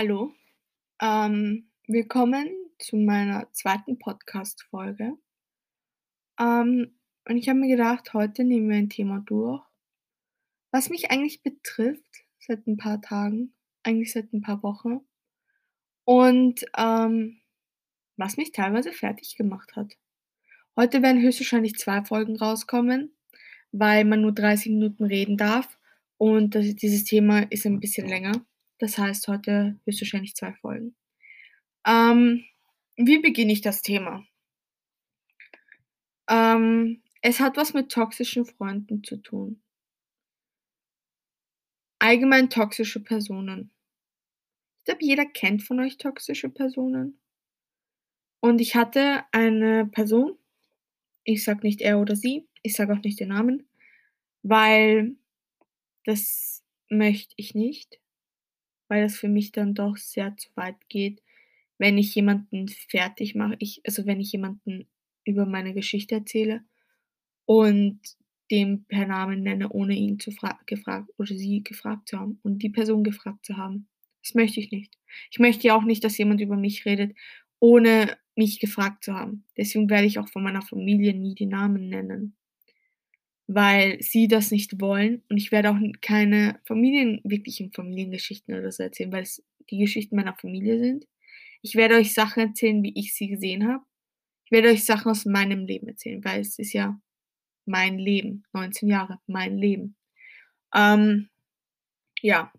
Hallo, ähm, willkommen zu meiner zweiten Podcast-Folge. Ähm, und ich habe mir gedacht, heute nehmen wir ein Thema durch, was mich eigentlich betrifft seit ein paar Tagen, eigentlich seit ein paar Wochen und, ähm, was mich teilweise fertig gemacht hat. Heute werden höchstwahrscheinlich 2 Folgen rauskommen, weil man nur 30 Minuten reden darf und das dieses Thema ist ein bisschen länger. Das heißt, heute höchstwahrscheinlich 2 Folgen. Ähm, wie beginne ich das Thema? Ähm, es hat was mit toxischen Freunden zu tun. Allgemein toxische Personen. Ich glaube, jeder kennt von euch toxische Personen. Und ich hatte eine Person, ich sage nicht er oder sie, ich sage auch nicht den Namen, weil das möchte ich nicht, weil das für mich dann doch sehr zu weit geht, wenn ich jemanden fertig mache. Ich also, wenn ich jemanden über meine Geschichte erzähle und den per Namen nenne, ohne ihn zu fra gefragt oder sie gefragt zu haben und die Person gefragt zu haben. Das möchte ich nicht. Ich möchte ja auch nicht, dass jemand über mich redet, ohne mich gefragt zu haben. Deswegen werde ich auch von meiner Familie nie die Namen nennen, weil sie das nicht wollen und ich werde auch keine Familien wirklichen Familiengeschichten oder so erzählen, weil es die Geschichten meiner Familie sind. Ich werde euch Sachen erzählen, wie ich sie gesehen habe. Ich werde euch Sachen aus meinem Leben erzählen, weil es ist ja mein Leben, 19 Jahre, mein Leben. Ähm, ja,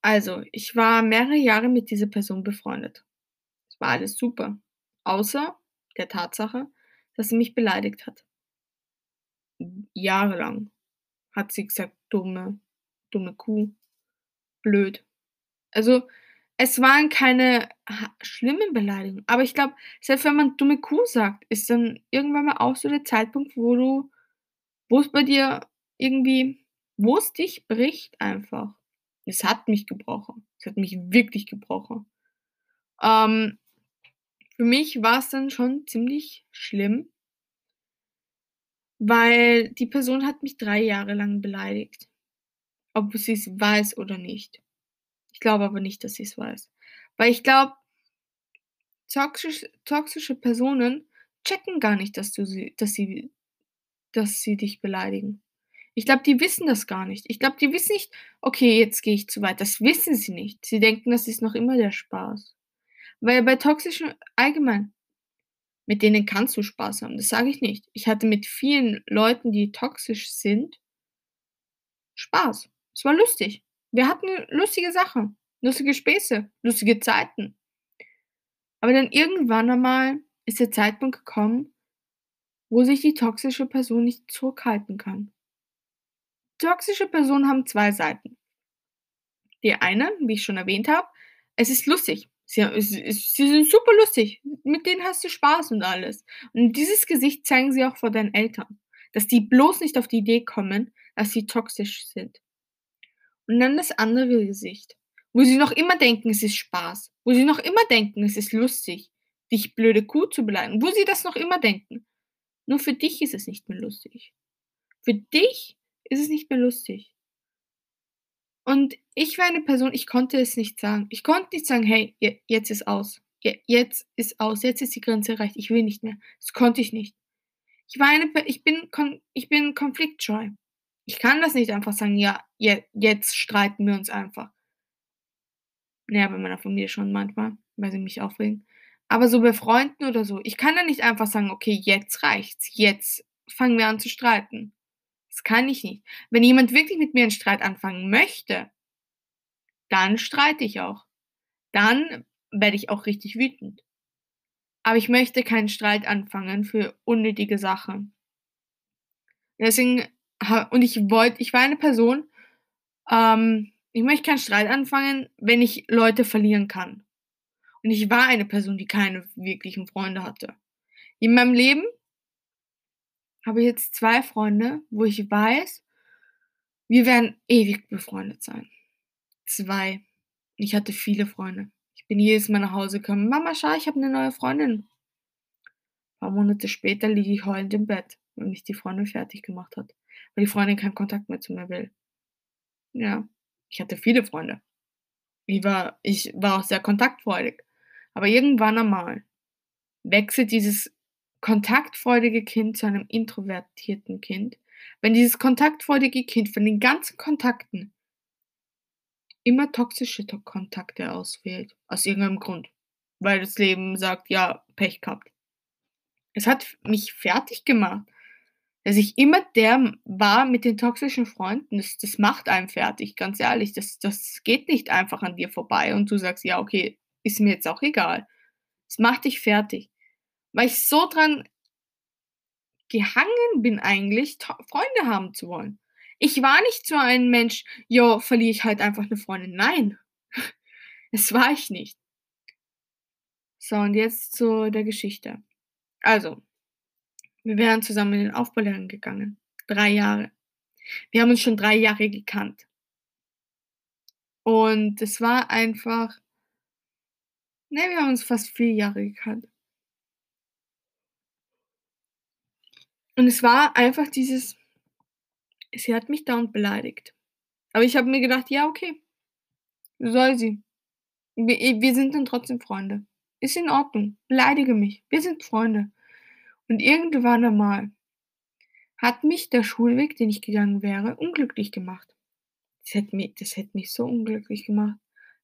also ich war mehrere Jahre mit dieser Person befreundet. Es war alles super, außer der Tatsache, dass sie mich beleidigt hat. Jahrelang hat sie gesagt, dumme, dumme Kuh, blöd. Also es waren keine schlimmen Beleidigungen, aber ich glaube, selbst wenn man dumme Kuh sagt, ist dann irgendwann mal auch so der Zeitpunkt, wo du wo es bei dir irgendwie wo es dich bricht einfach. Es hat mich gebrochen. Es hat mich wirklich gebrochen. Ähm, für mich war es dann schon ziemlich schlimm weil die Person hat mich 3 Jahre lang beleidigt, ob sie es weiß oder nicht. Ich glaube aber nicht, dass sie es weiß, weil ich glaube toxisch toxische Personen checken gar nicht, dass du sie dass sie dass sie dich beleidigen. Ich glaube, die wissen das gar nicht. Ich glaube, die wissen nicht: „Okay, jetzt gehe ich zu weit.“ Das wissen sie nicht. Sie denken, das ist noch immer der Spaß. Weil bei toxischen allgemein, mit denen kannst du Spaß haben, das sage ich nicht. Ich hatte mit vielen Leuten, die toxisch sind Spaß. Es war lustig. Wir hatten lustige Sachen, lustige Späße, lustige Zeiten. Aber dann irgendwann einmal ist der Zeitpunkt gekommen, wo sich die toxische Person nicht zurückhalten kann. Toxische Personen haben 2 Seiten. Die eine, wie ich schon erwähnt habe, es ist lustig. Sie sie sind super lustig. Mit denen hast du Spaß und alles. Und dieses Gesicht zeigen sie auch vor deinen Eltern, dass die bloß nicht auf die Idee kommen, dass sie toxisch sind. Und dann das andere Gesicht, wo sie noch immer denken, es ist Spaß, wo sie noch immer denken, es ist lustig, dich blöde Kuh zu beleidigen, wo sie das noch immer denken. Nur für dich ist es nicht mehr lustig. Für dich ist es nicht mehr lustig. Und ich war eine Person, ich konnte es nicht sagen. Ich konnte nicht sagen: „Hey, je jetzt ist aus. Je jetzt ist aus. Jetzt ist die Grenze erreicht. Ich will nicht mehr.“ Das konnte ich nicht. Ich war eine ich bin ich bin konfliktscheu. Ich kann das nicht einfach sagen: „Ja, je jetzt streiten wir uns einfach.“ Na ja, bei meiner Familie schon manchmal, weil sie mich aufregen. Aber so bei Freunden oder so, ich kann da nicht einfach sagen: „Okay, jetzt reicht's. Jetzt fangen wir an zu streiten.“ Das kann ich nicht. Wenn jemand wirklich mit mir 'n Streit anfangen möchte dann streite ich auch. Dann werde ich auch richtig wütend. Aber ich möchte keinen Streit anfangen für unnötige Sachen. Deswegen und ich wollte ich war eine Person, ähm, ich möchte keinen Streit anfangen, wenn ich Leute verlieren kann. Und ich war eine Person, die keine wirklichen Freunde hatte. In meinem Leben habe jetzt 2 Freunde, wo ich weiß, wir werden ewig befreundet sein. 2. Ich hatte viele Freunde. Ich bin jedes Mal nach Hause gekommen: „Mama, schau, ich habe 'ne neue Freundin.“ Paar Monate später liege ich heulend im Bett, weil mich die Freundin fertig gemacht hat, weil die Freundin keinen Kontakt mehr zu mir will. Ja, ich hatte viele Freunde. Ich war ich war auch sehr kontaktfreudig. Aber irgendwann einmal wechselt dieses kontaktfreudige Kind zu einem introvertierten Kind. Wenn dieses kontaktfreudige Kind von den ganzen Kontakten immer toxische To Kontakte auswählt, aus irgendeinem Grund, weil das Leben sagt: „Ja, Pech gehabt.“ Es hat mich fertig gemacht, dass ich immer der war mit den toxischen Freunden. Das das macht einen fertig, ganz ehrlich. Das das geht nicht einfach an dir vorbei und du sagst: „Ja, okay, ist mir jetzt auch egal.“ Es macht dich fertig, weil ich so dran gehangen bin eigentlich, Freunde haben zu wollen. Ich war nicht so ein Mensch: „Ja, verliere ich halt einfach 'ne Freundin.“ Nein, das war ich nicht. So, und jetzt zu der Geschichte. Also, wir wären zusammen in den Aufbaulehrgang gegangen, 3 Jahre. Wir haben uns schon 3 Jahre gekannt. Und es war einfach ne, wir haben uns fast 4 Jahre gekannt. Und es war einfach dieses sie hat mich dauernd beleidigt. Aber ich habe mir gedacht: „Ja, okay, soll sie. Wir e wir sind dann trotzdem Freunde. Ist in Ordnung. Beleidige mich. Wir sind Freunde.“ Und irgendwann einmal hat mich der Schulweg, den ich gegangen wäre, unglücklich gemacht. Das hätte mi das hätte mich so unglücklich gemacht.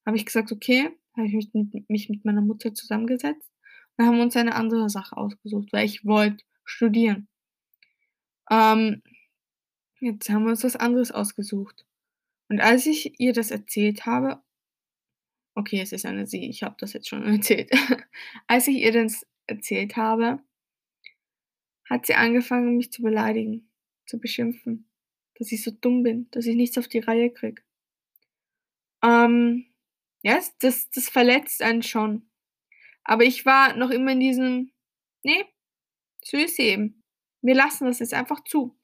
Habe ich gesagt: „Okay“, habe ich mich mit mich mit meiner Mutter zusammengesetzt und haben uns eine andere Sache ausgesucht, weil ich wollte studieren. Ähm, jetzt haben wir uns was anderes ausgesucht. Und als ich ihr das erzählt habe okay, es ist eine sie, ich habe das jetzt schon erzählt. Als ich ihr das erzählt habe hat sie angefangen, mich zu beleidigen, zu beschimpfen, dass ich so dumm bin, dass ich nichts auf die Reihe kriege. Ähm, ja, s das das verletzt einen schon. Aber ich war noch immer in diesem: „Ne, ist sie eben. Wir lassen das jetzt einfach zu.“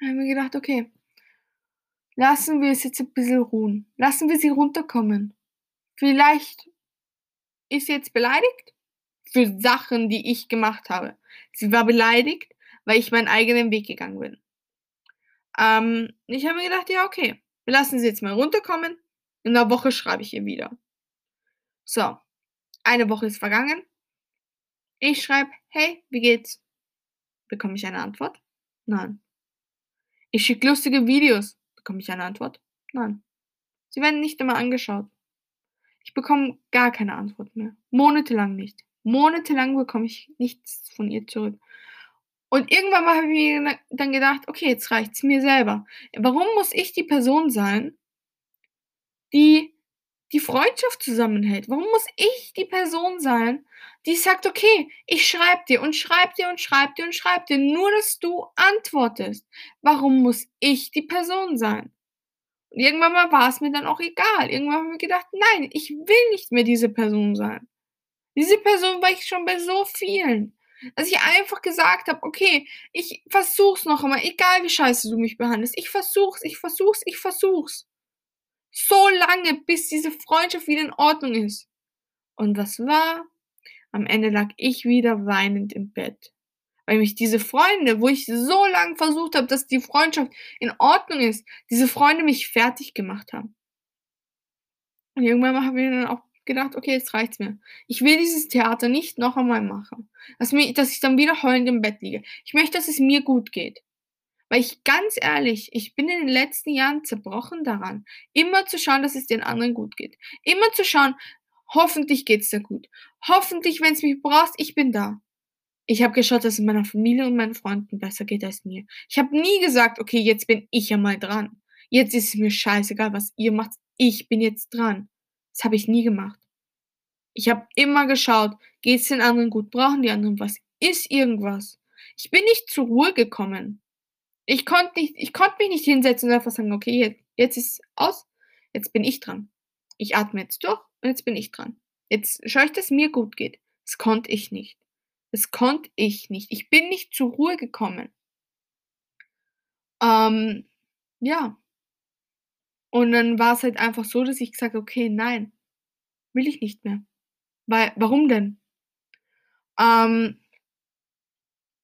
Habe mir gedacht: „Okay“ „lassen wir es jetzt 'n bisschen ruhen. Lassen wir sie runterkommen. Vielleicht ist sie jetzt beleidigt für Sachen, die ich gemacht habe. Sie war beleidigt, weil ich meinen eigenen Weg gegangen bin.“ Ähm, ich habe mir gedacht: „Ja, okay, wir lassen sie jetzt mal runterkommen. In 'ner Woche schreibe ich ihr wieder.“ So, eine Woche ist vergangen. Ich schreibe: „Hey, wie geht's?“ Bekomme ich eine Antwort? Nein. Ich schicke lustige Videos. Bekomme ich eine Antwort? Nein. Sie werden nicht einmal angeschaut. Ich bekomme gar keine Antwort mehr. Monatelang nicht. Monatelang bekomme ich nichts von ihr zurück. Und irgendwann mal habe ich mir dann gedacht: „Okay, jetzt reicht's mir selber. Warum muss ich die Person sein die die Freundschaft zusammenhält? Warum muss ich die Person sein, die sagt: „Okay, ich schreibe dir und schreibe dir und schreibe dir und schreibe dir, nur dass du antwortest.“ Warum muss ich die Person sein? Und irgendwann mal war's mir dann auch egal. Irgendwann habe ich gedacht: „Nein, ich will nicht mehr diese Person sein.“ Diese Person war ich schon bei so vielen, dass ich einfach gesagt habe: „Okay, ich versuche es noch einmal, egal wie scheiße du mich behandelst. Ich versuche es, ich versuche es, ich versuche es.“ So lange, bis diese Freundschaft wieder in Ordnung ist. Und was war? Am Ende lag ich wieder weinend im Bett, weil mich diese Freunde, wo ich so lang versucht habe, dass die Freundschaft in Ordnung ist, diese Freunde mich fertig gemacht haben. Und irgendwann habe ich mir dann auch gedacht: „Okay, jetzt reicht's mir. Ich will dieses Theater nicht noch einmal machen, dass mi dass ich dann wieder heulend im Bett liege. Ich möchte, dass es mir gut geht.“ Weil ich ganz ehrlich, ich bin in den letzten Jahren zerbrochen daran, immer zu schauen, dass es den anderen gut geht. Immer zu schauen: „Hoffentlich geht's dir gut. Hoffentlich, wenn's mich brauchst, ich bin da.“ Ich habe geschaut, dass es meiner Familie und meinen Freunden besser geht als mir. Ich habe nie gesagt: „Okay, jetzt bin ich ja mal dran. Jetzt ist es mir scheißegal, was ihr macht. Ich bin jetzt dran.“ Das habe ich nie gemacht. Ich habe immer geschaut: Geht's den anderen gut? Brauchen die anderen was? Ist irgendwas? Ich bin nicht zur Ruhe gekommen. Ich konnte nicht ich konnte mich nicht hinsetzen und einfach sagen: „Okay, je jetzt ist aus. Jetzt bin ich dran. Ich atme jetzt durch und jetzt bin ich dran. Jetzt schaue ich, dass mir gut geht.“ Das konnte ich nicht. Das konnte ich nicht. Ich bin nicht zur Ruhe gekommen. Ähm, ja. Und dann war's halt einfach so, dass ich gesagt habe: „Okay, nein, will ich nicht mehr.“ Weil warum denn? Ähm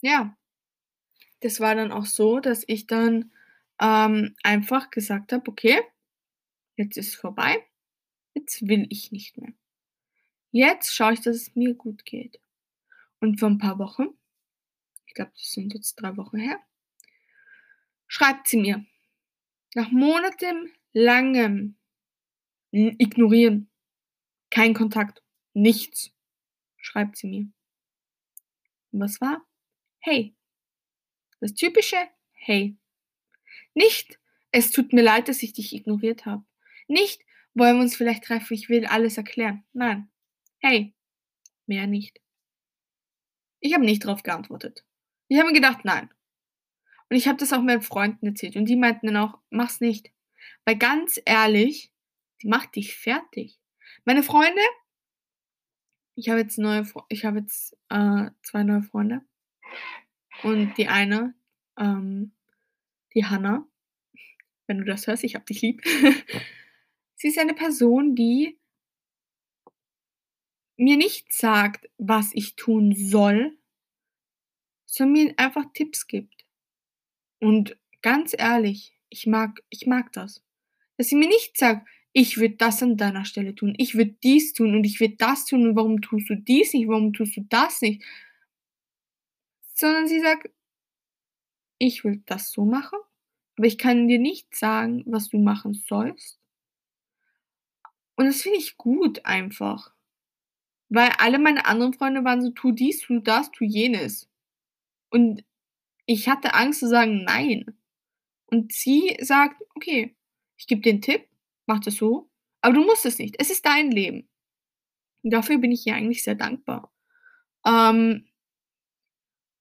ja. Das war dann auch so, dass ich dann, ähm, einfach gesagt habe: „Okay“ Jetzt ist vorbei. Jetzt will ich nicht mehr. Jetzt schaue ich, dass es mir gut geht. Und vor ein paar Wochen, ich glaube, das sind jetzt drei Wochen her, schreibt sie mir. Nach monatelangem Ignorieren, kein Kontakt, nichts, schreibt sie mir. Und was war? Hey. Das typische Hey. Nicht, es tut mir leid, dass ich dich ignoriert habe. Nicht, wollen wir uns vielleicht treffen, ich will alles erklären. Nein. Hey. Mehr nicht. Ich habe nicht darauf geantwortet. Ich habe mir gedacht, nein. Und ich habe das auch meinen Freunden erzählt und die meinten dann auch, mach's nicht. Weil ganz ehrlich, die macht dich fertig. Meine Freunde, ich habe jetzt neue, ich habe jetzt äh, zwei neue Freunde und die eine, ähm, die Hanna, wenn du das hörst, ich hab dich lieb. Sie ist eine Person, die mir nicht sagt, was ich tun soll, sondern mir einfach Tipps gibt. Und ganz ehrlich, ich mag, ich mag das. Dass sie mir nicht sagt, ich würde das an deiner Stelle tun, ich würde dies tun und ich würde das tun und warum tust du dies nicht, warum tust du das nicht. Sondern sie sagt, ich will das so machen, aber ich kann dir nicht sagen, was du machen sollst. Und das finde ich gut einfach. Weil alle meine anderen Freunde waren so, tu dies, tu das, tu jenes. Und ich hatte Angst zu sagen nein. Und sie sagt, okay, ich gebe dir einen Tipp, mach das so, aber du musst es nicht. Es ist dein Leben. Und dafür bin ich ihr eigentlich sehr dankbar. Ähm,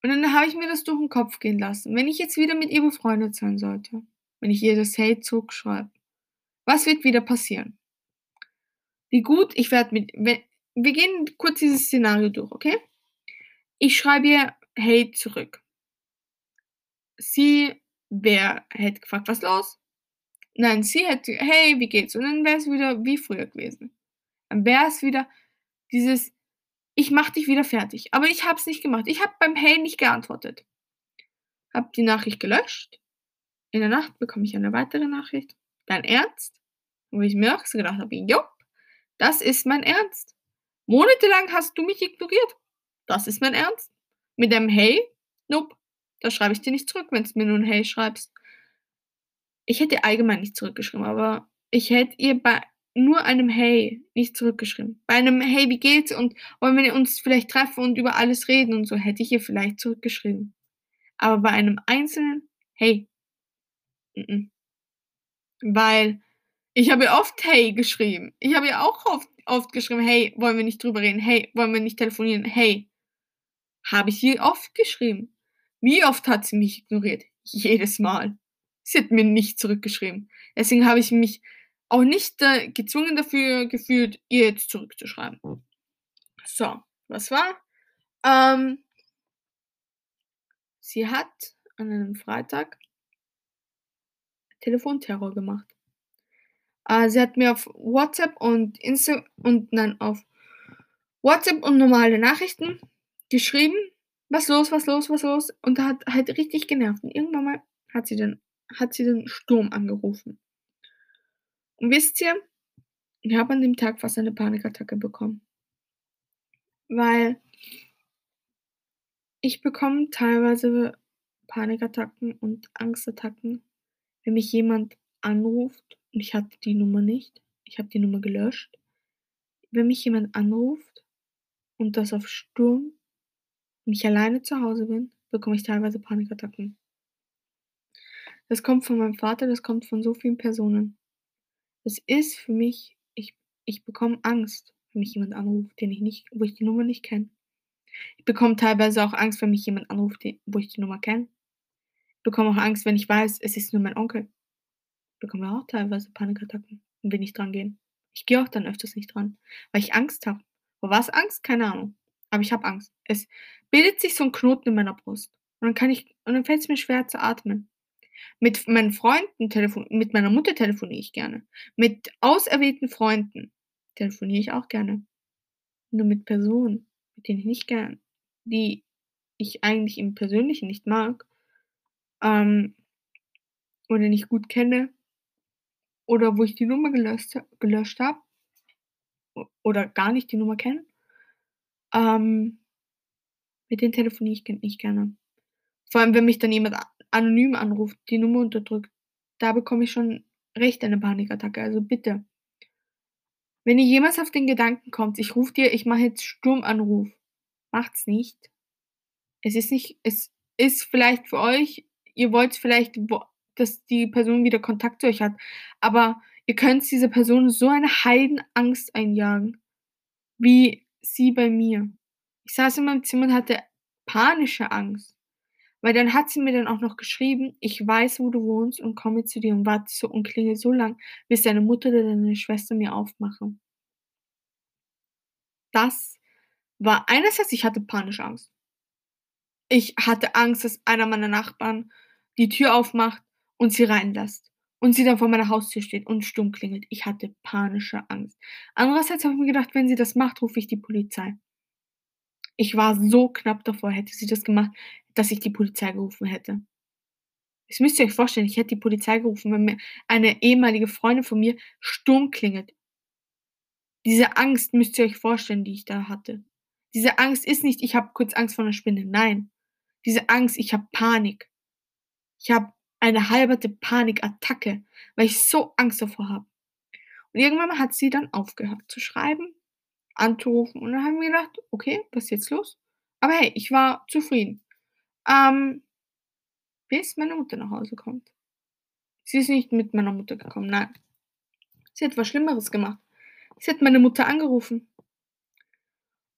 und dann habe ich mir das durch den Kopf gehen lassen. Wenn ich jetzt wieder mit ihr befreundet sein sollte, wenn ich ihr das Hate zurückschreibe, was wird wieder passieren? Wie gut, ich werde mit, wir gehen kurz dieses Szenario durch, okay? Ich schreibe ihr Hate zurück. Sie, wer hätte gefragt, was los? Nein, sie hätte, hey, wie geht's? Und dann wäre es wieder wie früher gewesen. Dann wäre es wieder dieses, ich mach dich wieder fertig. Aber ich habe es nicht gemacht. Ich habe beim Hey nicht geantwortet. Hab die Nachricht gelöscht. In der Nacht bekomme ich eine weitere Nachricht. Dein Ernst? Wo ich mir auch so gedacht habe, jupp, das ist mein Ernst. Monatelang hast du mich ignoriert. Das ist mein Ernst. Mit dem Hey? Nope. Da schreibe ich dir nicht zurück, wenn du mir nur ein Hey schreibst. Ich hätte allgemein nicht zurückgeschrieben, aber ich hätte ihr bei nur einem Hey nicht zurückgeschrieben. Bei einem Hey, wie geht's und wollen wir uns vielleicht treffen und über alles reden und so hätte ich ihr vielleicht zurückgeschrieben. Aber bei einem einzelnen Hey. N -n. Weil ich habe ja oft Hey geschrieben. Ich habe ja auch oft, oft geschrieben, hey, wollen wir nicht drüber reden? Hey, wollen wir nicht telefonieren? Hey. Habe ich ihr oft geschrieben. Wie oft hat sie mich ignoriert? Jedes Mal. Sie hat mir nicht zurückgeschrieben. Deswegen habe ich mich auch nicht äh, gezwungen dafür gefühlt, ihr jetzt zurückzuschreiben. So, was war? Ähm, sie hat an einem Freitag Telefonterror gemacht. Äh, sie hat mir auf WhatsApp und Insta und dann auf WhatsApp und normale Nachrichten geschrieben, was los, was los, was los und hat halt richtig genervt. Und irgendwann mal hat sie dann hat sie den Sturm angerufen. Und wisst ihr, ich habe an dem Tag fast eine Panikattacke bekommen. Weil ich bekomme teilweise Panikattacken und Angstattacken, wenn mich jemand anruft und ich hatte die Nummer nicht. Ich habe die Nummer gelöscht. Wenn mich jemand anruft und das auf Sturm und ich alleine zu Hause bin, bekomme ich teilweise Panikattacken. Das kommt von meinem Vater, das kommt von so vielen Personen. Das ist für mich, ich, ich bekomme Angst, wenn mich jemand anruft, den ich nicht, wo ich die Nummer nicht kenne. Ich bekomme teilweise auch Angst, wenn mich jemand anruft, den, wo ich die Nummer kenne. Ich bekomme auch Angst, wenn ich weiß, es ist nur mein Onkel. Ich bekomme auch teilweise Panikattacken und will nicht dran gehen. Ich gehe auch dann öfters nicht dran, weil ich Angst habe. Vor was Angst? Keine Ahnung. Aber ich habe Angst. Es bildet sich so ein Knoten in meiner Brust. Und dann kann ich, und dann fällt es mir schwer zu atmen. Mit meinen Freunden telefon mit meiner Mutter telefoniere ich gerne. Mit auserwählten Freunden telefoniere ich auch gerne. Nur mit Personen, mit denen ich nicht gern, die ich eigentlich im Persönlichen nicht mag, ähm, oder nicht gut kenne, oder wo ich die Nummer gelöscht gelöscht habe oder gar nicht die Nummer kenne. Ähm mit denen telefoniere ich nicht gerne. Vor allem, wenn mich dann jemand anonym anruft, die Nummer unterdrückt, da bekomme ich schon recht eine Panikattacke, also bitte. Wenn ihr jemals auf den Gedanken kommt, ich rufe dir ich mache jetzt Sturmanruf, macht's nicht. Es ist nicht es ist vielleicht für euch ihr wollt's vielleicht, dass die Person wieder Kontakt zu euch hat, aber ihr könnt's dieser Person so eine Heidenangst einjagen, wie sie bei mir. Ich saß in meinem Zimmer und hatte panische Angst, weil dann hat sie mir dann auch noch geschrieben: „Ich weiß, wo du wohnst und komme zu dir und warte so und klingele so lang, bis deine Mutter oder deine Schwester mir aufmachen.“ Das war einerseits ich hatte panische Angst. Ich hatte Angst, dass einer meiner Nachbarn die Tür aufmacht und sie reinlässt und sie dann vor meiner Haustür steht und stumm klingelt. Ich hatte panische Angst. Andererseits habe ich mir gedacht: „Wenn sie das macht, rufe ich die Polizei.“ Ich war so knapp davor, hätte sie das gemacht, dass ich die Polizei gerufen hätte. Das müsst ihr euch vorstellen, ich hätte die Polizei gerufen, wenn mir eine ehemalige Freundin von mir stumm klingelt. Diese Angst müsst ihr euch vorstellen, die ich da hatte. Diese Angst ist nicht: „Ich habe kurz Angst vor 'ner Spinne“, nein. Diese Angst, ich habe Panik. Ich habe eine halbe Panikattacke, weil ich so Angst davor habe. Und irgendwann hat sie dann aufgehört zu schreiben, anzurufen und dann habe ich mir gedacht: „Okay, was ist jetzt los?“ Aber hey, ich war zufrieden. Ähm bis meine Mutter nach Hause kommt. Sie ist nicht mit meiner Mutter gekommen, nein. Sie hat was Schlimmeres gemacht. Sie hat meine Mutter angerufen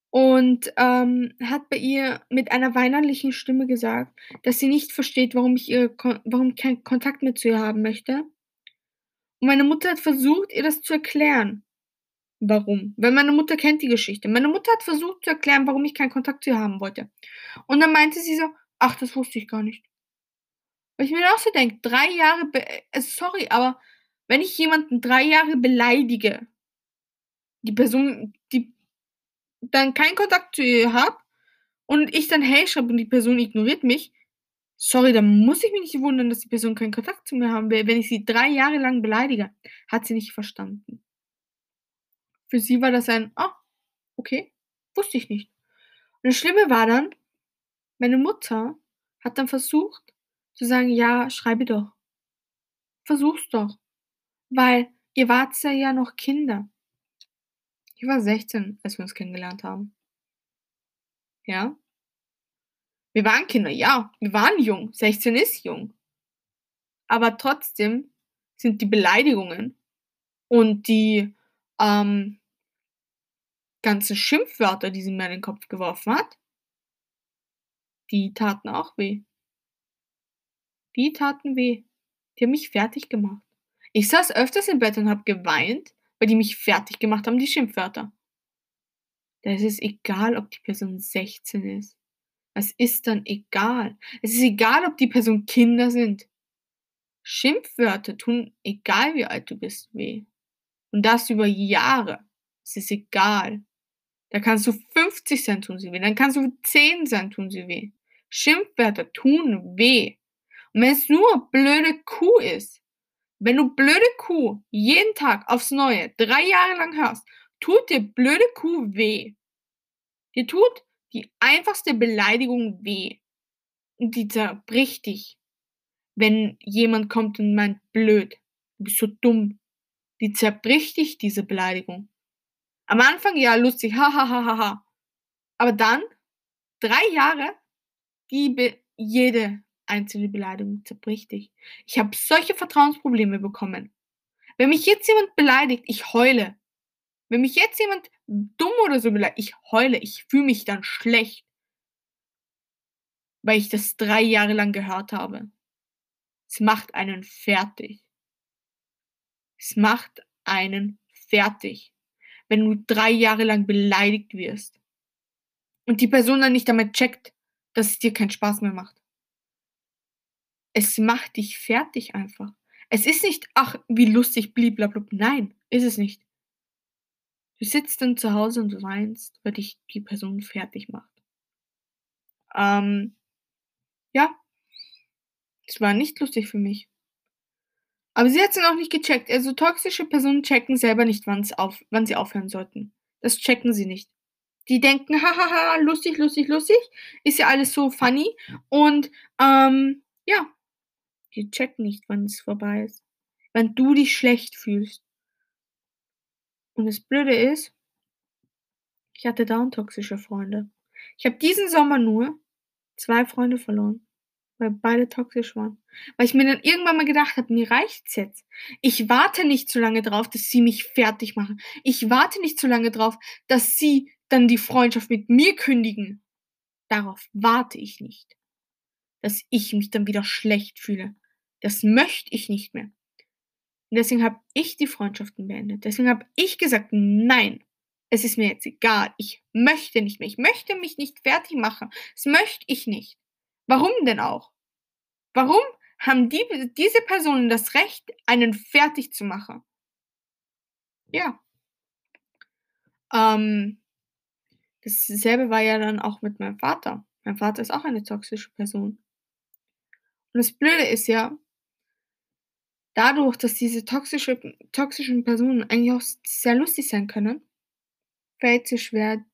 und, ähm, hat bei ihr mit einer weinerlichen Stimme gesagt, dass sie nicht versteht, warum ich ihr Kon warum keinen Kontakt mehr zu ihr haben möchte. Und meine Mutter hat versucht, ihr das zu erklären, warum. Weil meine Mutter kennt die Geschichte. Meine Mutter hat versucht zu erklären, warum ich keinen Kontakt zu ihr haben wollte. Und dann meinte sie so: „Ach, das wusste ich gar nicht.“ Wo ich mir auch so denke, 3 Jahre äh, sorry, aber wenn ich jemanden 3 Jahre beleidige die Person, die dann keinen Kontakt zu ihr habe und ich dann „Hey“ schreibe und die Person ignoriert mich, sorry, dann muss ich mich nicht wundern, dass die Person keinen Kontakt zu mir haben will, wenn ich sie 3 Jahre lang beleidige. Hat sie nicht verstanden. Für sie war das ein: „Ah, okay, wusste ich nicht.“ Und das Schlimme war dann, meine Mutter hat dann versucht zu sagen: „Ja, schreibe doch. Versuch's doch.“ Weil ihr wart ja ja noch Kinder. Ich war 16, als wir uns kennengelernt haben. Ja? Wir waren Kinder, ja, wir waren jung. 16 ist jung. Aber trotzdem sind die Beleidigungen und die, ähm ganzen Schimpfwörter, die sie mir an den Kopf geworfen hat die taten auch weh. Die taten weh. Die haben mich fertiggemacht. Ich saß öfters im Bett und habe geweint, weil die mich fertiggemacht haben, die Schimpfwörter. Da ist es egal, ob die Person 16 ist. Es ist dann egal. Es ist egal, ob die Person Kinder sind. Schimpfwörter tun, egal wie alt du bist, weh. Und das über Jahre. Es ist egal. Da kannst du 50 sein, tun sie weh. Dann kannst du 10 sein, tun sie weh. Schimpfwörter tun weh. Und wenn es nur blöde Kuh ist, wenn du blöde Kuh jeden Tag aufs Neue 3 Jahre lang hörst, tut dir blöde Kuh weh. Dir tut die einfachste Beleidigung weh. Und die zerbricht dich. Wenn jemand kommt und meint: „Blöd, du bist so dumm.“ Die zerbricht dich, diese Beleidigung. Am Anfang, ja, lustig, ha ha ha ha ha. Aber dann 3 Jahre, die jede einzelne Beleidigung zerbricht dich. Ich habe solche Vertrauensprobleme bekommen. Wenn mich jetzt jemand beleidigt, ich heule. Wenn mich jetzt jemand dumm oder so beleidigt, ich heule. Ich fühle mich dann schlecht. Weil ich das 3 Jahre lang gehört habe. Es macht einen fertig. Es macht einen fertig, wenn du 3 Jahre lang beleidigt wirst. Und die Person dann nicht einmal checkt, dass es dir keinen Spaß mehr macht. Es macht dich fertig einfach. Es ist nicht: „Ach, wie lustig, bliblablub.“ Nein, ist es nicht. Du sitzt dann zu Hause und weinst, weil dich die Person fertig macht. Ähm, ja. Es war nicht lustig für mich. Aber sie hat's dann auch nicht gecheckt. Also, toxische Personen checken selber nicht, wann's auf wann sie aufhören sollten. Das checken sie nicht. Die denken: „Ha ha ha, lustig, lustig, lustig. Ist ja alles so funny.“ Und, ähm, ja. Die checken nicht, wann's vorbei ist. Wenn du dich schlecht fühlst. Und das Blöde ist ich hatte dauernd toxische Freunde. Ich habe diesen Sommer nur 2 Freunde verloren, weil beide toxisch waren. Weil ich mir dann irgendwann mal gedacht habe: „Mir reicht's jetzt. Ich warte nicht zu lange drauf, dass sie mich fertig machen. Ich warte nicht zu lange drauf, dass sie dann die Freundschaft mit mir kündigen. Darauf warte ich nicht. Dass ich mich dann wieder schlecht fühle. Das möchte ich nicht mehr.“ Und deswegen habe ich die Freundschaften beendet. Deswegen habe ich gesagt: „Nein, es ist mir jetzt egal. Ich möchte nicht mehr. Ich möchte mich nicht fertig machen. Das möchte ich nicht.“ Warum denn auch? Warum haben die diese Personen das Recht, einen fertig zu machen? Ja. Ähm dasselbe war ja dann auch mit meinem Vater. Mein Vater ist auch eine toxische Person. Und das Blöde ist ja dadurch, dass diese toxische toxischen Personen eigentlich auch sehr lustig sein können, fällt's dir schwer,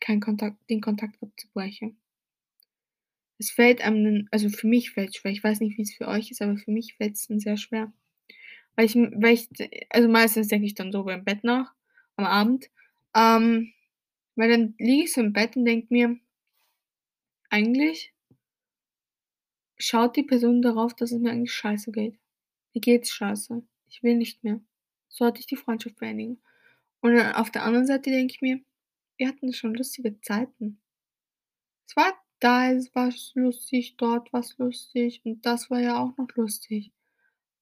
keinen Kontakt den Kontakt abzubrechen. Es fällt einem also, für mich fällt's schwer. Ich weiß nicht, wie's für euch ist, aber für mich fällt's dann sehr schwer. Weil ich weil ich also, meistens denke ich dann so beim Bett nach am Abend, ähm, weil dann liege ich so im Bett und denke mir eigentlich schaut die Person darauf, dass es mir eigentlich scheiße geht. Mir geht's scheiße. Ich will nicht mehr. Sollte ich die Freundschaft beendigen. Und dann auf der anderen Seite denke ich mir: „Wir hatten schon lustige Zeiten.“ Es war da es war's lustig, dort war's lustig und das war ja auch noch lustig.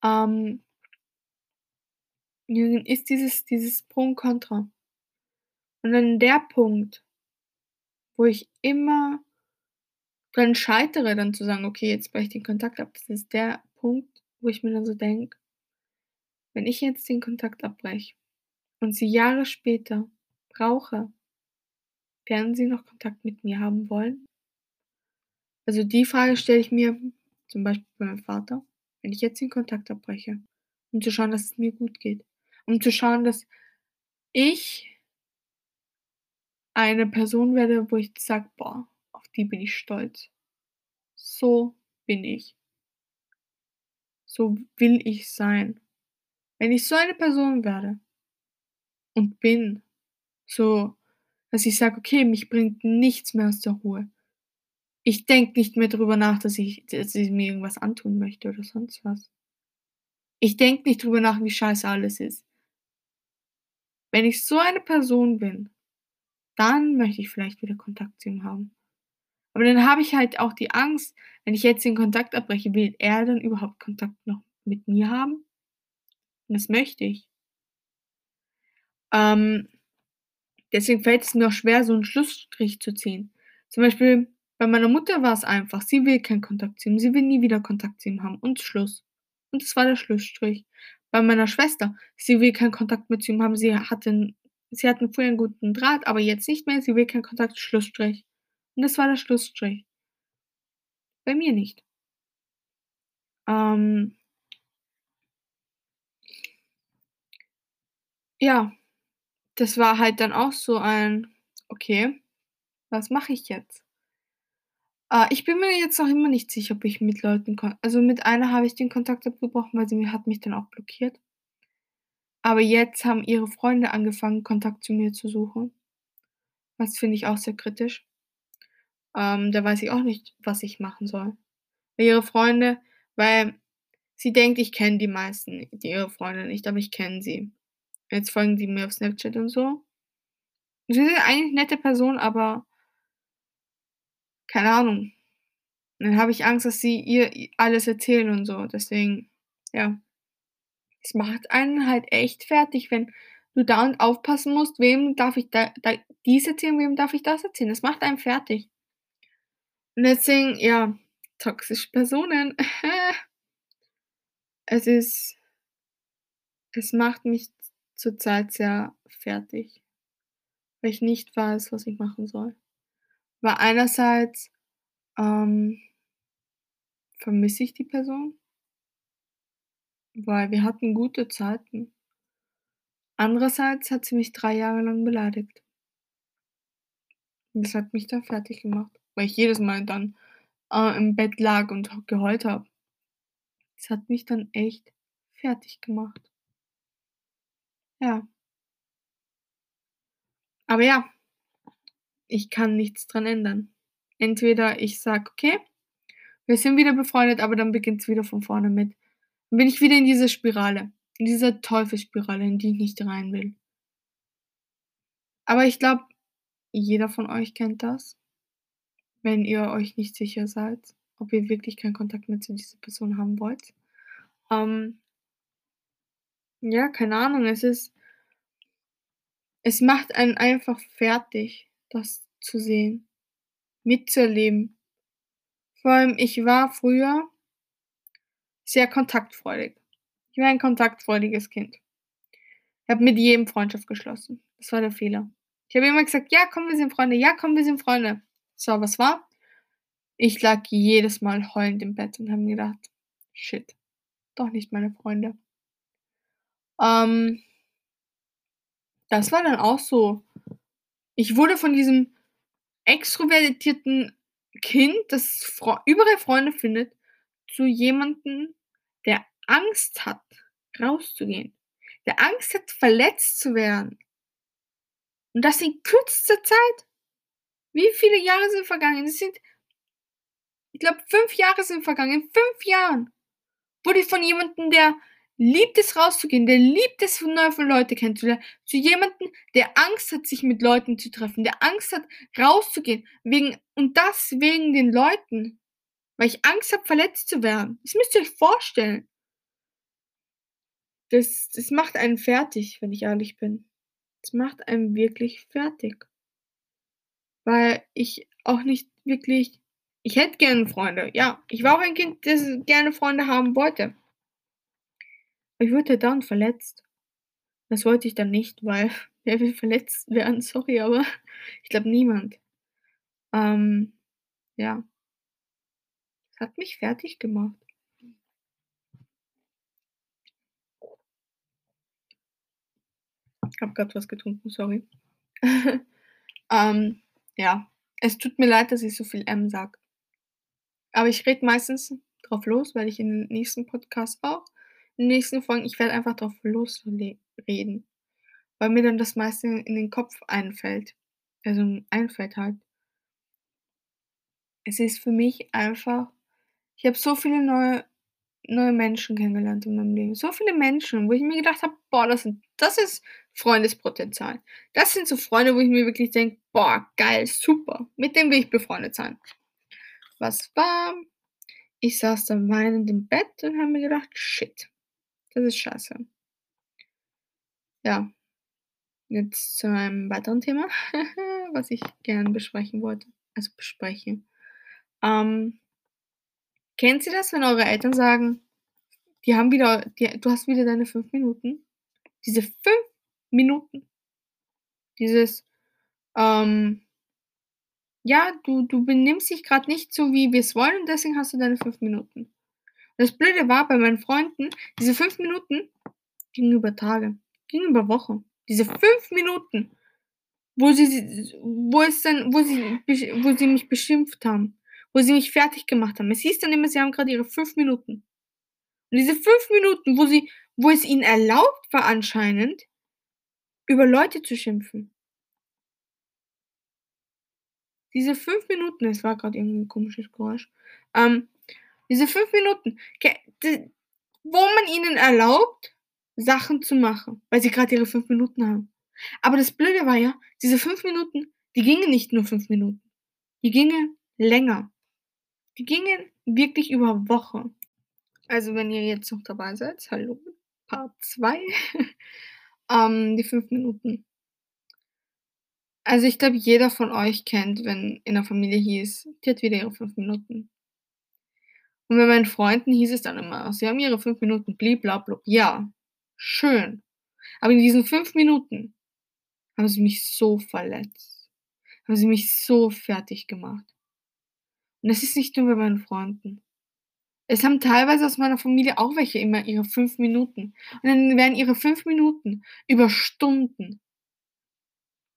Ähm ist dieses dieses Pro und. Und dann der Punkt wo ich immer dran scheitere, dann zu sagen: „Okay, jetzt breche ich den Kontakt ab.“ Das ist der Punkt, wo ich mir dann so denke: „Wenn ich jetzt den Kontakt abbreche und sie Jahre später brauche, werden sie noch Kontakt mit mir haben wollen?“ Also, die Frage stelle ich mir zum Beispiel bei meinem Vater, wenn ich jetzt den Kontakt abbreche, um zu schauen, dass es mir gut geht, um zu schauen, dass ich eine Person werde, wo ich sage: „Boah, auf die bin ich stolz. So bin ich.“ So will ich sein. Wenn ich so eine Person werde und bin, so, dass ich sage: „Okay, mich bringt nichts mehr aus der Ruhe. Ich denke nicht mehr drüber nach, dass ich dass ich mir irgendwas antun möchte oder sonst was.“ Ich denke nicht drüber nach, wie scheiße alles ist. Wenn ich so eine Person bin, dann möchte ich vielleicht wieder Kontakt zu ihm haben. Aber dann habe ich halt auch die Angst, wenn ich jetzt den Kontakt abbreche, will er dann überhaupt Kontakt noch mit mir haben? Und das möchte ich. Ähm, deswegen fällt es mir auch schwer, so 'n Schlussstrich zu ziehen. Zum Beispiel bei meiner Mutter war's einfach. Sie will keinen Kontakt zu ihm. Sie will nie wieder Kontakt zu ihm haben und Schluss. Und das war der Schlussstrich. Bei meiner Schwester, sie will keinen Kontakt zu ihm haben. Sie hatte 'n sie hatten früher 'n guten Draht, aber jetzt nicht mehr. Sie will keinen Kontakt, Schlussstrich. Und das war der Schlussstrich. Bei mir nicht. Ähm Ja, das war halt dann auch so ein: „Okay, was mache ich jetzt?“ Äh, ich bin mir jetzt noch immer nicht sicher, ob ich mit Leuten Kon also, mit einer habe ich den Kontakt abgebrochen, weil sie mi hat mich dann auch blockiert. Aber jetzt haben ihre Freunde angefangen, Kontakt zu mir zu suchen. Das finde ich auch sehr kritisch. Ähm, da weiß ich auch nicht, was ich machen soll. Ihre Freunde weil sie denkt, ich kenne die meisten die ihre Freunde nicht, aber ich kenne sie. Jetzt folgen die mir auf Snapchat und so. Sie sind eigentlich nette Personen, aber keine Ahnung. Dann habe ich Angst, dass sie ihr alles erzählen und so. Deswegen, ja. Es macht einen halt echt fertig, wenn du dauernd aufpassen musst: „Wem darf ich da da dies erzählen, wem darf ich das erzählen?“ Das macht einen fertig. Und deswegen, ja, toxische Personen. Es ist es macht mich zurzeit sehr fertig, weil ich nicht weiß, was ich machen soll. Weil einerseits, ähm vermisse ich die Person weil wir hatten gute Zeiten. Andererseits hat sie mich 3 Jahre lang beleidigt. Und das hat mich dann fertiggemacht, weil ich jedes Mal dann, äh, im Bett lag und geheult habe. Das hat mich dann echt fertiggemacht. Ja. Aber ja, ich kann nichts dran ändern. Entweder ich sage: „Okay, wir sind wieder befreundet“, aber dann beginnt's wieder von vorne mit dann bin ich wieder in dieser Spirale, in dieser Teufelsspirale, in die ich nicht rein will. Aber ich glaube, jeder von euch kennt das, wenn ihr euch nicht sicher seid, ob ihr wirklich keinen Kontakt mehr zu dieser Person haben wollt. Ähm ja, keine Ahnung, es ist es macht einen einfach fertig, das zu sehen, mitzuerleben. Vor allem, ich war früher sehr kontaktfreudig. Ich war ein kontaktfreudiges Kind. Ich habe mit jedem Freundschaft geschlossen. Das war der Fehler. Ich habe immer gesagt: „Ja, komm, wir sind Freunde. Ja, komm, wir sind Freunde.“ So, was war? Ich lag jedes Mal heulend im Bett und habe mir gedacht: „Shit, doch nicht meine Freunde.“ Ähm das war dann auch so. Ich wurde von diesem extrovertierten Kind, das Fro überall Freunde findet, zu jemandem, der Angst hat, rauszugehen, der Angst hat, verletzt zu werden. Und das in kürzester Zeit. Wie viele Jahre sind vergangen? Es sind ich glaube, 5 Jahre sind vergangen. In 5 Jahren wurde ich von jemandem, der liebt es rauszugehen, der liebt es, neue Leute kennenzulernen, zu jemandem, der Angst hat, sich mit Leuten zu treffen, der Angst hat, rauszugehen, wegen und das wegen den Leuten, weil ich Angst habe, verletzt zu werden. Das müsst ihr euch vorstellen. Das das macht einen fertig, wenn ich ehrlich bin. Das macht einen wirklich fertig. Weil ich auch nicht wirklich ich hätte gerne Freunde. Ja, ich war auch ein Kind, das gerne Freunde haben wollte. Ich wurde dann verletzt. Das wollte ich dann nicht, weil wer will verletzt werden? Sorry, aber ich glaube niemand. Ähm, ja. Es hat mich fertig gemacht. Ich habe grad was getrunken, sorry. Ähm, ja, es tut mir leid, dass ich so viel „ähm“ sage. Aber ich rede meistens drauf los, werde ich in den nächsten Podcast auch in den nächsten Folgen ich werde einfach drauf losle reden, weil mir dann das meiste in den Kopf einfällt. Also, einfällt halt. Es ist für mich einfach ich habe so viele neue neue Menschen kennengelernt in meinem Leben. So viele Menschen, wo ich mir gedacht habe: „Boah, das sind das ist Freundespotenzial.“ Das sind so Freunde, wo ich mir wirklich denke: „Boah, geil, super, mit dem will ich befreundet sein.“ Was war? Ich saß dann weinend im Bett und habe mir gedacht: „Shit, das ist scheiße.“ Ja. Jetzt zu einem weiteren Thema, was ich gern besprechen wollte also besprechen. Ähm kennt ihr das, wenn eure Eltern sagen, die haben wieder die du hast wieder deine 5 Minuten? Diese 5 Minuten. Dieses, ähm ja, du du benimmst dich grad nicht so, wie wir's wollen und deswegen hast du deine 5 Minuten. Das Blöde war bei meinen Freunden, diese 5 Minuten gingen über Tage, gingen über Wochen. Diese 5 Minuten, wo sie wo es dann wo sie wo sie mich beschimpft haben, wo sie mich fertiggemacht haben. Es hieß dann immer, sie haben grad ihre 5 Minuten. Und diese 5 Minuten, wo sie wo es ihnen erlaubt war anscheinend, über Leute zu schimpfen. Diese 5 Minuten es war grad irgendwie 'n komisches Geräusch. Ähm, diese 5 Minuten, wo man ihnen erlaubt, Sachen zu machen, weil sie grad ihre 5 Minuten haben. Aber das Blöde war ja, diese 5 Minuten, die gingen nicht nur 5 Minuten. Die gingen länger. Die gingen wirklich über Wochen. Also, wenn ihr jetzt noch dabei seid, hallo, Part 2. Ähm, die 5 Minuten. Also, ich glaube, jeder von euch kennt, wenn in der Familie hieß: „Die hat wieder ihre 5 Minuten.“ Und bei meinen Freunden hieß es dann immer: „Sie haben ihre 5 Minuten, bli-blab-blub.“ Ja, schön. Aber in diesen 5 Minuten haben sie mich so verletzt, haben sie mich so fertiggemacht. Und das ist nicht nur bei meinen Freunden. Es haben teilweise aus meiner Familie auch welche immer ihre 5 Minuten. Und dann werden ihre 5 Minuten über Stunden.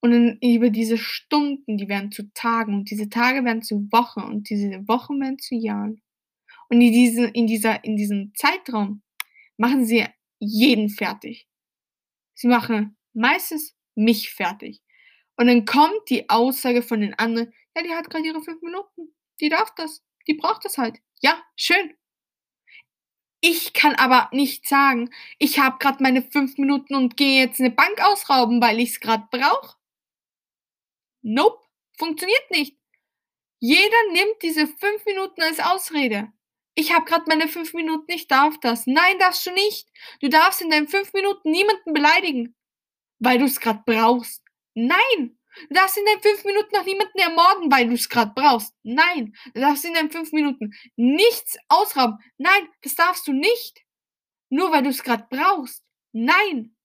Und dann über diese Stunden, die werden zu Tagen und diese Tage werden zu Wochen und diese Wochen werden zu Jahren. Und in diese in dieser in diesem Zeitraum machen sie jeden fertig. Sie machen meistens mich fertig. Und dann kommt die Aussage von den anderen: „Ja, die hat grad ihre 5 Minuten. Die darf das. Die braucht das halt. Ja, schön.“ Ich kann aber nicht sagen: „Ich habe grad meine 5 Minuten und gehe jetzt 'ne Bank ausrauben, weil ich's grad brauche.“ Nope, funktioniert nicht. Jeder nimmt diese 5 Minuten als Ausrede. „Ich habe grad meine 5 Minuten, ich darf das.“ Nein, darfst du nicht. Du darfst in deinen 5 Minuten niemanden beleidigen, weil du's grad brauchst. Nein! Du darfst in deinen 5 Minuten auch niemanden ermorden, weil du's grad brauchst. Nein! Du darfst in deinen 5 Minuten nichts ausrauben. Nein, das darfst du nicht. Nur weil du's grad brauchst. Nein!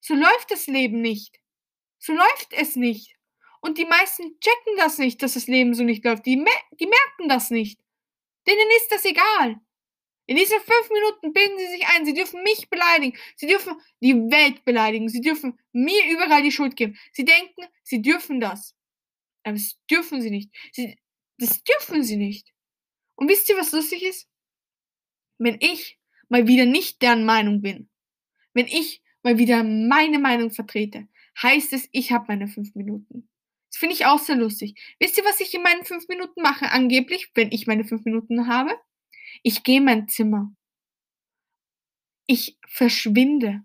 So läuft das Leben nicht. So läuft es nicht. Und die meisten checken das nicht, dass das Leben so nicht läuft. Die me die merken das nicht. Denen ist das egal. In diesen 5 Minuten bilden sie sich ein, sie dürfen mich beleidigen, sie dürfen die Welt beleidigen, sie dürfen mir überall die Schuld geben. Sie denken, sie dürfen das. Aber das dürfen sie nicht. Sie das dürfen sie nicht. Und wisst ihr, was lustig ist? Wenn ich mal wieder nicht deren Meinung bin, wenn ich mal wieder meine Meinung vertrete, heißt es, ich habe meine 5 Minuten. Finde ich auch sehr lustig. Wisst ihr, was ich in meinen 5 Minuten mache angeblich, wenn ich meine 5 Minuten habe? Ich gehe in mein Zimmer. Ich verschwinde.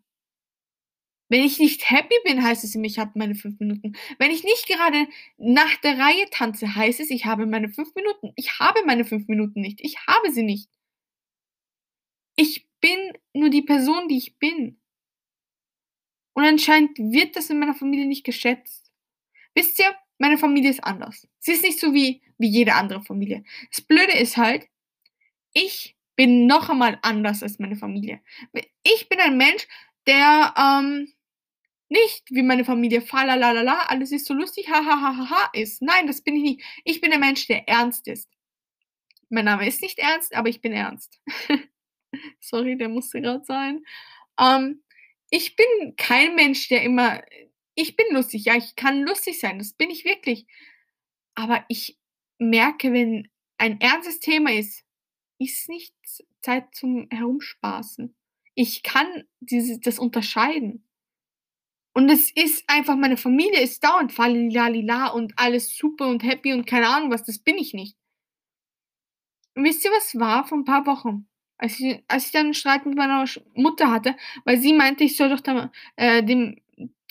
Wenn ich nicht happy bin, heißt es ich habe meine 5 Minuten. Wenn ich nicht gerade nach der Reihe tanze, heißt es, ich habe meine 5 Minuten. Ich habe meine 5 Minuten nicht. Ich habe sie nicht. Ich bin nur die Person, die ich bin. Und anscheinend wird das in meiner Familie nicht geschätzt. Wisst ihr, meine Familie ist anders. Sie ist nicht so wie wie jede andere Familie. Das Blöde ist halt, ich bin noch einmal anders als meine Familie. Ich bin ein Mensch, der, ähm, nicht wie meine Familie falalala, alles ist so lustig, ha ha ha ha ha ist. Nein, das bin ich nicht. Ich bin ein Mensch, der ernst ist. Mein Name ist nicht Ernst, aber ich bin ernst. Sorry, der musste grad sein. Ähm, ich bin kein Mensch, der immer ich bin lustig, ja, ich kann lustig sein, das bin ich wirklich. Aber ich merke, wenn ein ernstes Thema ist, ist nicht Zeit zum Herumspaßen. Ich kann diese das unterscheiden. Und es ist einfach meine Familie ist dauernd Falilalila und alles super und happy und keine Ahnung was, das bin ich nicht. Und wisst ihr, was war vor 'n paar Wochen? Als ich als ich dann 'n Streit mit meiner Mutter hatte, weil sie meinte, ich soll doch da äh, dem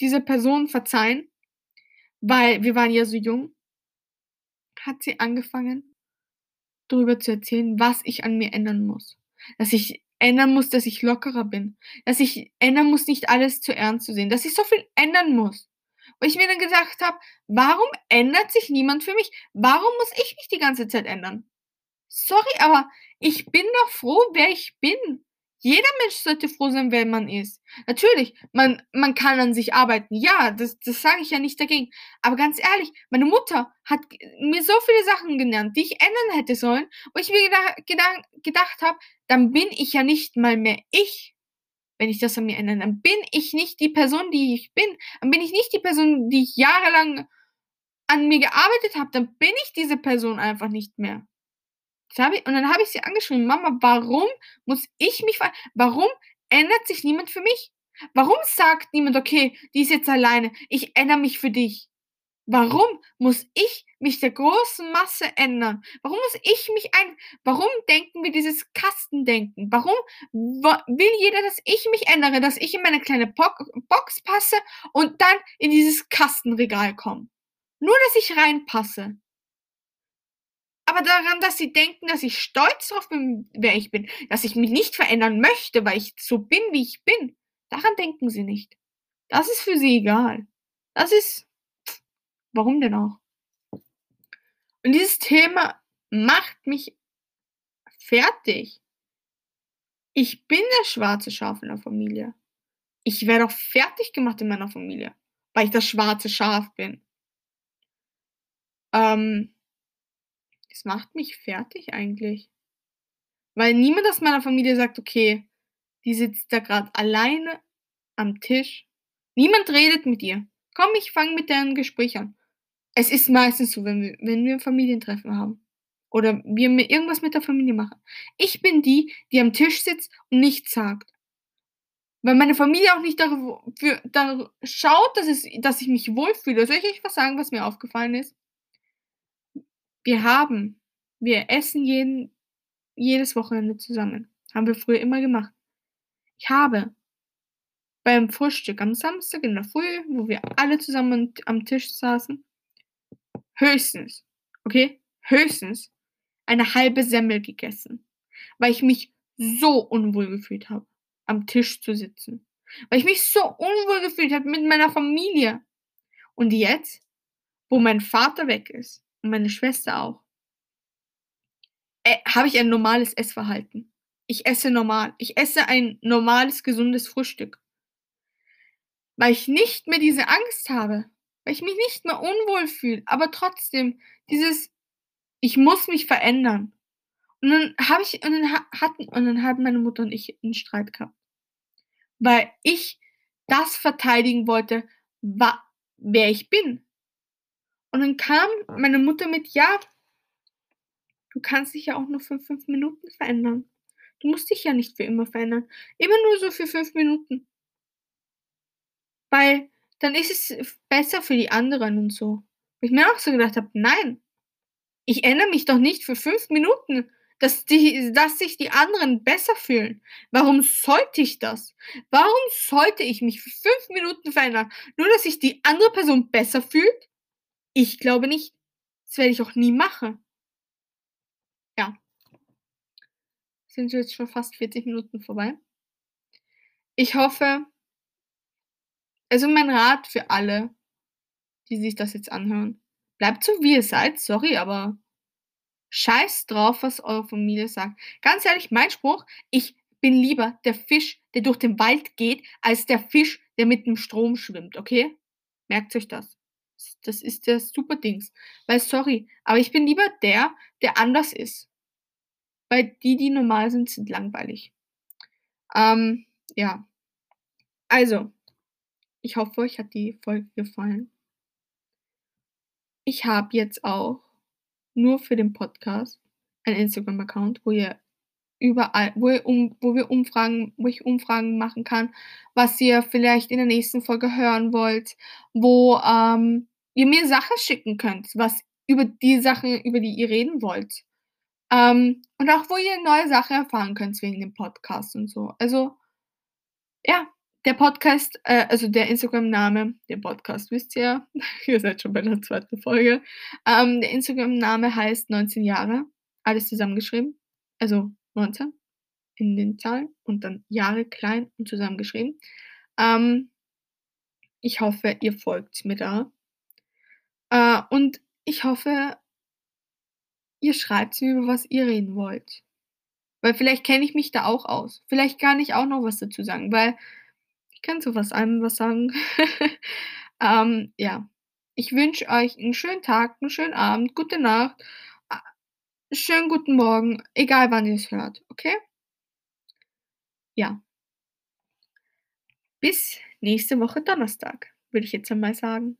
dieser Person verzeihen, weil wir waren ja so jung hat sie angefangen drüber zu erzählen, was ich an mir ändern muss. Dass ich ändern muss, dass ich lockerer bin. Dass ich ändern muss, nicht alles zu ernst zu sehen. Dass ich so viel ändern muss. Wo ich mir dann gedacht habe: „Warum ändert sich niemand für mich? Warum muss ich mich die ganze Zeit ändern?“ Sorry, aber ich bin doch froh, wer ich bin. Jeder Mensch sollte froh sein, wer man ist. Natürlich, man man kann an sich arbeiten. Ja, das das sage ich ja nicht dagegen. Aber ganz ehrlich, meine Mutter hat mir so viele Sachen genannt, die ich ändern hätte sollen, wo ich mir gedacht habe: „Dann bin ich ja nicht mal mehr ich, wenn ich das an mir ändere. Dann bin ich nicht die Person, die ich bin. Dann bin ich nicht die Person, die ich jahrelang an mir gearbeitet habe. Dann bin ich diese Person einfach nicht mehr.“ Habe ich und dann habe ich sie angeschrieben: „Mama, warum muss ich mich warum ändert sich niemand für mich? Warum sagt niemand: ‚Okay, die ist jetzt alleine, ich ändere mich für dich?' Warum muss ich mich der großen Masse ändern? Warum muss ich mich ein warum denken wir dieses Kastendenken? Warum wa will jeder, dass ich mich ändere, dass ich in meine kleine Bock Box passe und dann in dieses Kastenregal komme? Nur, dass ich reinpasse. Aber daran, dass sie denken, dass ich stolz drauf bin, wer ich bin, dass ich mich nicht verändern möchte, weil ich so bin, wie ich bin, daran denken sie nicht. Das ist für sie egal. Das ist warum denn auch? Und dieses Thema macht mich fertig. Ich bin das schwarze Schaf in der Familie. Ich werde auch fertiggemacht in meiner Familie, weil ich das schwarze Schaf bin. Ähm, es macht mich fertig eigentlich. Weil niemand aus meiner Familie sagt: „Okay, die sitzt da grad alleine am Tisch. Niemand redet mit ihr. Komm, ich fange mit der 'n Gespräch an.“ Es ist meistens so, wenn wir wenn wir 'n Familientreffen haben oder wir irgendwas mit der Familie machen. Ich bin die, die am Tisch sitzt und nichts sagt. Weil meine Familie auch nicht darü für dar schaut, dass es dass ich mich wohlfühle. Soll ich euch was sagen, was mir aufgefallen ist? Wir haben wir essen jeden jedes Wochenende zusammen. Haben wir früher immer gemacht. Ich habe beim Frühstück am Samstag in der Früh, wo wir alle zusammen am Tisch saßen höchstens, okay, höchstens eine halbe Semmel gegessen, weil ich mich so unwohl gefühlt habe, am Tisch zu sitzen. Weil ich mich so unwohl gefühlt habe mit meiner Familie. Und jetzt, wo mein Vater weg ist und meine Schwester auch äh, habe ich ein normales Essverhalten. Ich esse normal. Ich esse ein normales, gesundes Frühstück. Weil ich nicht mehr diese Angst habe, weil ich mich nicht mehr unwohl fühle, aber trotzdem dieses ich muss mich verändern. Und dann habe ich und dann ha hatten und dann hatten meine Mutter und ich 'n Streit gehabt. Weil ich das verteidigen wollte, wer ich bin. Und dann kam meine Mutter mit: „Ja“ „du kannst dich ja auch nur für 5 Minuten verändern. Du musst dich ja nicht für immer verändern. Immer nur so für 5 Minuten.“ Weil dann ist es besser für die anderen und so. Wo ich mir auch so gedacht habe: „Nein, ich ändere mich doch nicht für 5 Minuten, dass die dass sich die anderen besser fühlen. Warum sollte ich das? Warum sollte ich mich für 5 Minuten verändern, nur dass sich die andere Person besser fühlt? Ich glaube nicht. Das werde ich auch nie machen. Ja. Sind jetzt schon fast 40 Minuten vorbei. Ich hoffe also mein Rat für alle, die sich das jetzt anhören: Bleibt so, wie ihr seid, sorry, aber scheißt drauf, was eure Familie sagt. Ganz ehrlich, mein Spruch: „Ich bin lieber der Fisch, der durch den Wald geht, als der Fisch, der mit dem Strom schwimmt“, okay? Merkt euch das. Das ist der super Dings. Weil sorry, aber ich bin lieber der, der anders ist. Weil die, die normal sind, sind langweilig. Ähm, ja. Also, ich hoffe, euch hat die Folge gefallen. Ich habe jetzt auch nur für den Podcast einen Instagram-Account, wo ihr überall wo ihr um wo wir Umfragen wo ich Umfragen machen kann, was ihr vielleicht in der nächsten Folge hören wollt, wo, ähm, ihr mir Sachen schicken könnt, was über die Sachen, über die ihr reden wollt. Ähm, und auch, wo ihr neue Sachen erfahren könnt wegen dem Podcast und so. Also ja, der Podcast äh, also der Instagram-Name den Podcast wisst ihr, ihr seid schon bei der 2. Folge. Ähm, der Instagram-Name heißt „19 Jahre“, alles zusammengeschrieben, also 19 in den Zahlen und dann Jahre klein und zusammengeschrieben. Ähm, ich hoffe, ihr folgt mir da. Äh, und ich hoffe ihr schreibt's mir, über was ihr reden wollt. Weil vielleicht kenne ich mich da auch aus. Vielleicht kann ich auch noch was dazu sagen, weil ich kann zu fast allem was sagen. Ähm, ja. Ich wünsche euch 'n schönen Tag, 'n schönen Abend, gute Nacht, schönen guten Morgen, egal wann ihr's hört, okay? Ja. Bis nächste Woche Donnerstag, würde ich jetzt einmal sagen.